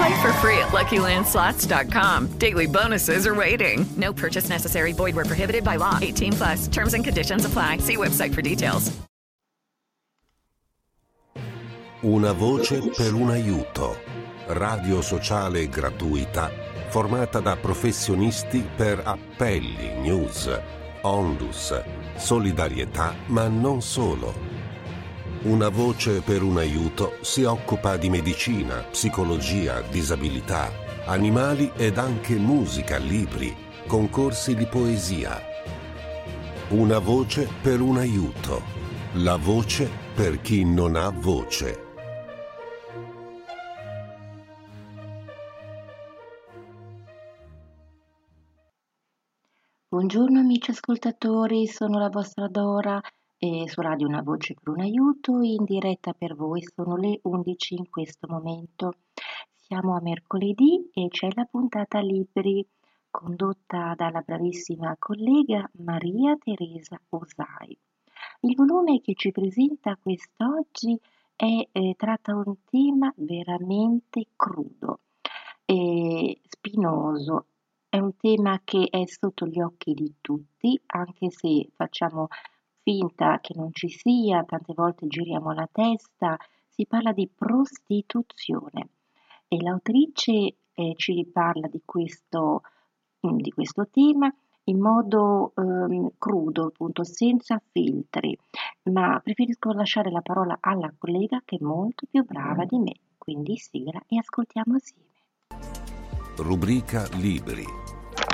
Play for free at LuckyLandSlots.com. Daily bonuses are waiting. No purchase necessary. Void where prohibited by law. 18 plus. Terms and conditions apply. See website for details. Una voce per un aiuto. Radio sociale gratuita, formata da professionisti per appelli, news, ondus, solidarietà, ma non solo. Una voce per un aiuto si occupa di medicina, psicologia, disabilità, animali ed anche musica, libri, concorsi di poesia. Una voce per un aiuto. La voce per chi non ha voce. Buongiorno amici ascoltatori, sono la vostra Dora e su Radio Una Voce per un Aiuto in diretta per voi, sono le 11 in questo momento. Siamo a mercoledì e c'è la puntata Libri condotta dalla bravissima collega Maria Teresa Osai. Il volume che ci presenta quest'oggi è, eh, tratta un tema veramente crudo e spinoso è un tema che è sotto gli occhi di tutti, anche se facciamo finta che non ci sia, tante volte giriamo la testa, si parla di prostituzione e l'autrice eh, ci parla di questo, mm, di questo tema in modo ehm, crudo, appunto, senza filtri, ma preferisco lasciare la parola alla collega che è molto più brava di me. Quindi sigla e ascoltiamo assieme. Rubrica Libri.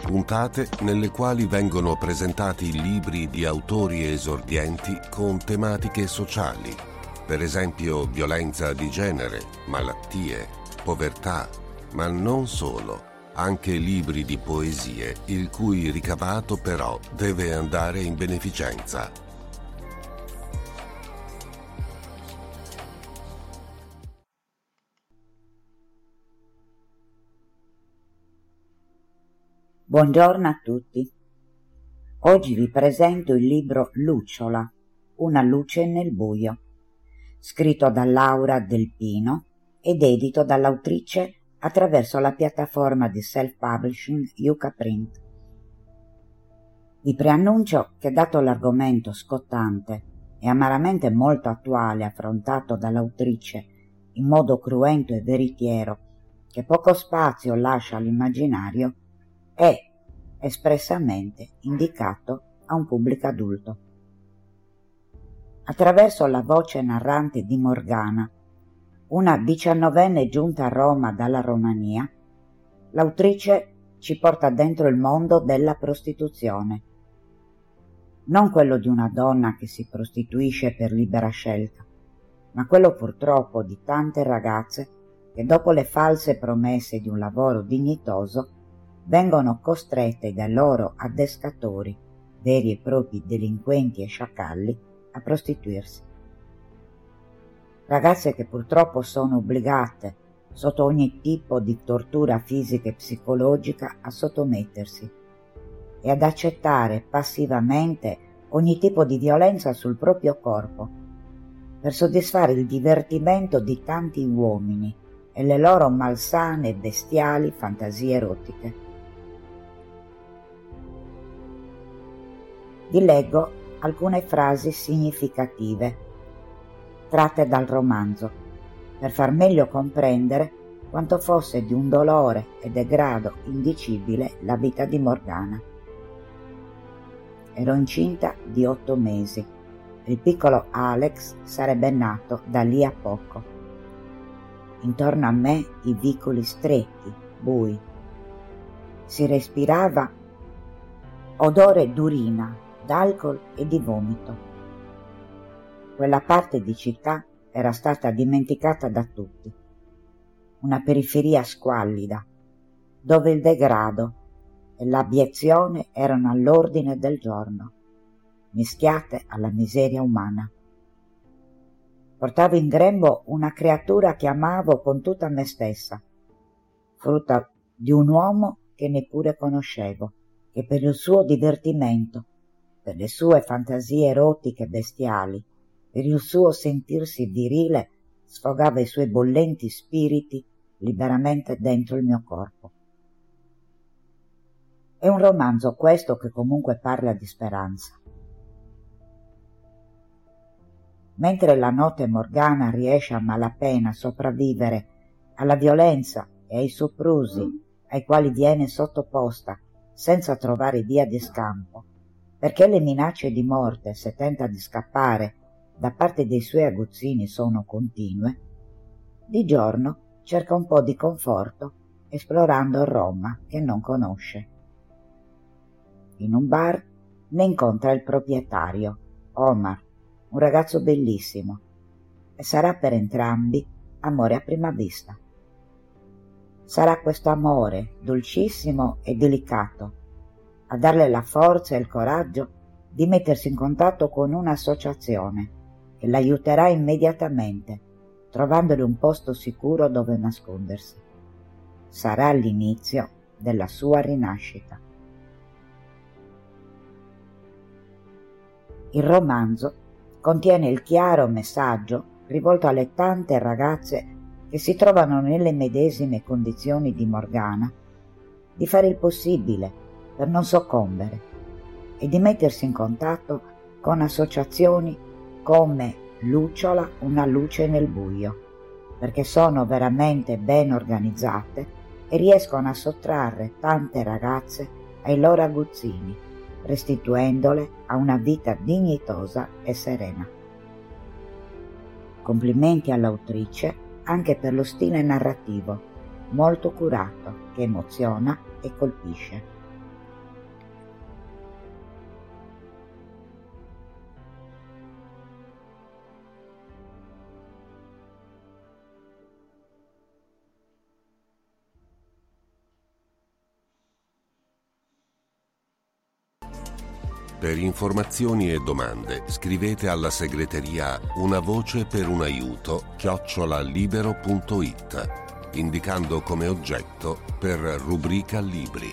Puntate nelle quali vengono presentati libri di autori esordienti con tematiche sociali, per esempio violenza di genere, malattie, povertà, ma non solo, anche libri di poesie il cui ricavato però deve andare in beneficenza. Buongiorno a tutti. Oggi vi presento il libro Lucciola, una luce nel buio, scritto da Laura Del Pino ed edito dall'autrice attraverso la piattaforma di self-publishing Yuka Print. Vi preannuncio che dato l'argomento scottante e amaramente molto attuale affrontato dall'autrice in modo cruento e veritiero, che poco spazio lascia all'immaginario, è espressamente indicato a un pubblico adulto. Attraverso la voce narrante di Morgana, una diciannovenne giunta a Roma dalla Romania, l'autrice ci porta dentro il mondo della prostituzione. Non quello di una donna che si prostituisce per libera scelta, ma quello purtroppo di tante ragazze che dopo le false promesse di un lavoro dignitoso vengono costrette dai loro addescatori, veri e propri delinquenti e sciacalli, a prostituirsi. Ragazze che purtroppo sono obbligate, sotto ogni tipo di tortura fisica e psicologica, a sottomettersi e ad accettare passivamente ogni tipo di violenza sul proprio corpo per soddisfare il divertimento di tanti uomini e le loro malsane e bestiali fantasie erotiche. Vi leggo alcune frasi significative tratte dal romanzo per far meglio comprendere quanto fosse di un dolore e degrado indicibile la vita di Morgana. Ero incinta di otto mesi Il piccolo Alex sarebbe nato da lì a poco. Intorno a me i vicoli stretti, bui. Si respirava odore d'urina, d'alcol e di vomito. Quella parte di città era stata dimenticata da tutti. Una periferia squallida, dove il degrado e l'abiezione erano all'ordine del giorno, mischiate alla miseria umana. Portavo in grembo una creatura che amavo con tutta me stessa, frutta di un uomo che neppure conoscevo, che per il suo divertimento, per le sue fantasie erotiche e bestiali, per il suo sentirsi virile sfogava i suoi bollenti spiriti liberamente dentro il mio corpo. È un romanzo questo che comunque parla di speranza. Mentre la notte morgana riesce a malapena a sopravvivere alla violenza e ai soprusi ai quali viene sottoposta senza trovare via di scampo, perché le minacce di morte se tenta di scappare da parte dei suoi aguzzini sono continue, di giorno cerca un po' di conforto esplorando Roma che non conosce. In un bar ne incontra il proprietario, Omar, un ragazzo bellissimo, e sarà per entrambi amore a prima vista. Sarà questo amore dolcissimo e delicato a darle la forza e il coraggio di mettersi in contatto con un'associazione che l'aiuterà immediatamente, trovandole un posto sicuro dove nascondersi. Sarà l'inizio della sua rinascita. Il romanzo contiene il chiaro messaggio rivolto alle tante ragazze che si trovano nelle medesime condizioni di Morgana di fare il possibile per non soccombere e di mettersi in contatto con associazioni come Lucciola una luce nel buio, perché sono veramente ben organizzate e riescono a sottrarre tante ragazze ai loro aguzzini, restituendole a una vita dignitosa e serena. Complimenti all'autrice anche per lo stile narrativo, molto curato, che emoziona e colpisce. Per informazioni e domande scrivete alla segreteria Una voce per un aiuto chiocciolalibero.it indicando come oggetto per rubrica libri.